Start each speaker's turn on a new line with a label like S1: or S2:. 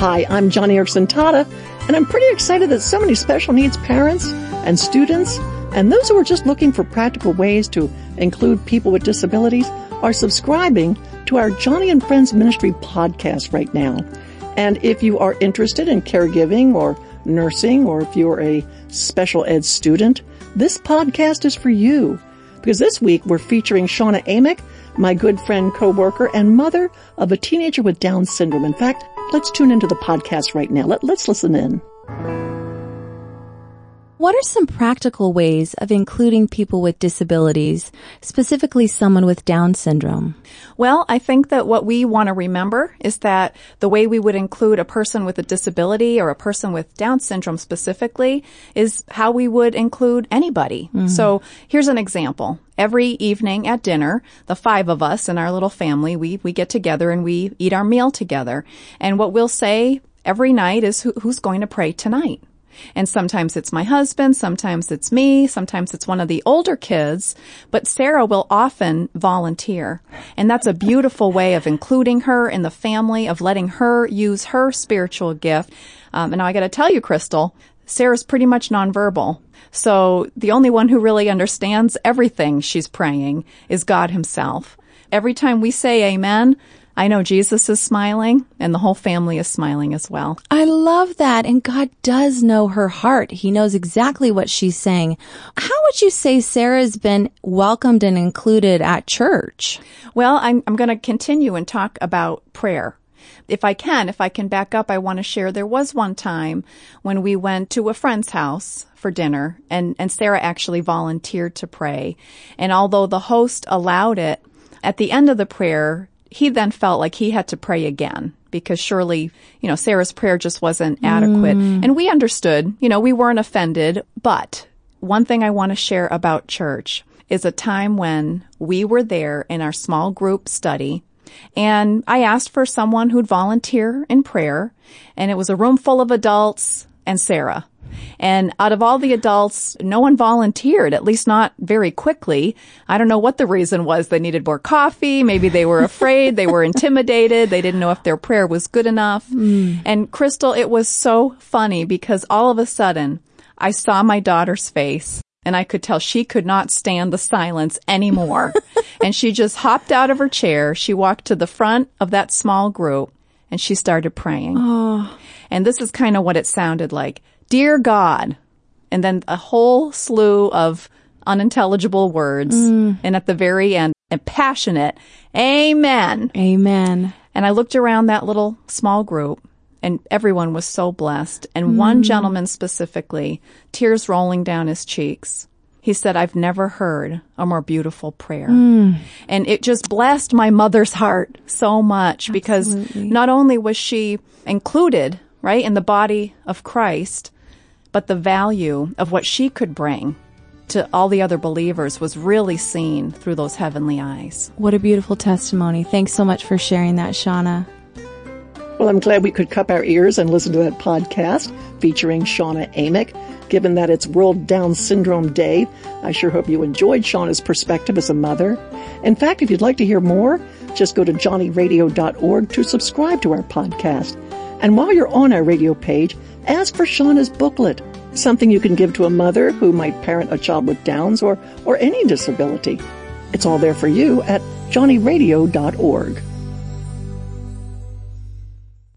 S1: Hi, I'm Joni Eareckson Tada, and I'm pretty excited that so many special needs parents and students and those who are just looking for practical ways to include people with disabilities are subscribing to our Joni and Friends Ministry podcast right now. And if you are interested in caregiving or nursing, or if you're a special ed student, this podcast is for you. Because this week we're featuring Shauna Amick, my good friend, coworker, and mother of a teenager with Down syndrome. In fact, let's tune into the podcast right now. Let, let's listen in.
S2: What are some practical ways of including people with disabilities, specifically someone with Down syndrome?
S3: Well, I think that what we want to remember is that the way we would include a person with a disability or a person with Down syndrome specifically is how we would include anybody. Mm-hmm. So here's an example. Every evening at dinner, the five of us in our little family, we, we get together and we eat our meal together. And what we'll say every night is who, who's going to pray tonight? And sometimes it's my husband, sometimes it's me, sometimes it's one of the older kids, but Sarah will often volunteer. And that's a beautiful way of including her in the family, of letting her use her spiritual gift. Um, and now I gotta tell you, Crystal, Sarah's pretty much nonverbal. So the only one who really understands everything she's praying is God himself. Every time we say amen, I know Jesus is smiling and the whole family is smiling as well.
S2: I love that. And God does know her heart. He knows exactly what she's saying. How would you say Sarah's been welcomed and included at church?
S3: Well, I'm, I'm going to continue and talk about prayer. If I can, if I can back up, I want to share there was one time when we went to a friend's house for dinner and, and Sarah actually volunteered to pray. And although the host allowed it, at the end of the prayer, he then felt like he had to pray again because surely, you know, Sarah's prayer just wasn't adequate. Mm. And we understood, you know, we weren't offended. But one thing I want to share about church is a time when we were there in our small group study and I asked for someone who'd volunteer in prayer and it was a room full of adults and Sarah. And out of all the adults, no one volunteered, at least not very quickly. I don't know what the reason was. They needed more coffee. Maybe they were afraid. they were intimidated. They didn't know if their prayer was good enough. Mm. And Crystal, it was so funny because all of a sudden I saw my daughter's face and I could tell she could not stand the silence anymore. and she just hopped out of her chair. She walked to the front of that small group and she started praying. Oh. And this is kind of what it sounded like. Dear God, and then a whole slew of unintelligible words. Mm. And at the very end, and passionate, Amen.
S2: Amen.
S3: And I looked around that little small group and everyone was so blessed. And mm. one gentleman specifically, tears rolling down his cheeks. He said, I've never heard a more beautiful prayer. Mm. And it just blessed my mother's heart so much Absolutely. because not only was she included, right, in the body of Christ, but the value of what she could bring to all the other believers was really seen through those heavenly eyes.
S2: What a beautiful testimony. Thanks so much for sharing that, Shauna.
S1: Well, I'm glad we could cup our ears and listen to that podcast featuring Shauna Amick. Given that it's World Down Syndrome Day, I sure hope you enjoyed Shauna's perspective as a mother. In fact, if you'd like to hear more, just go to joniradio.org to subscribe to our podcast. And while you're on our radio page, ask for Shauna's booklet, something you can give to a mother who might parent a child with Downs or, or any disability. It's all there for you at joniradio.org.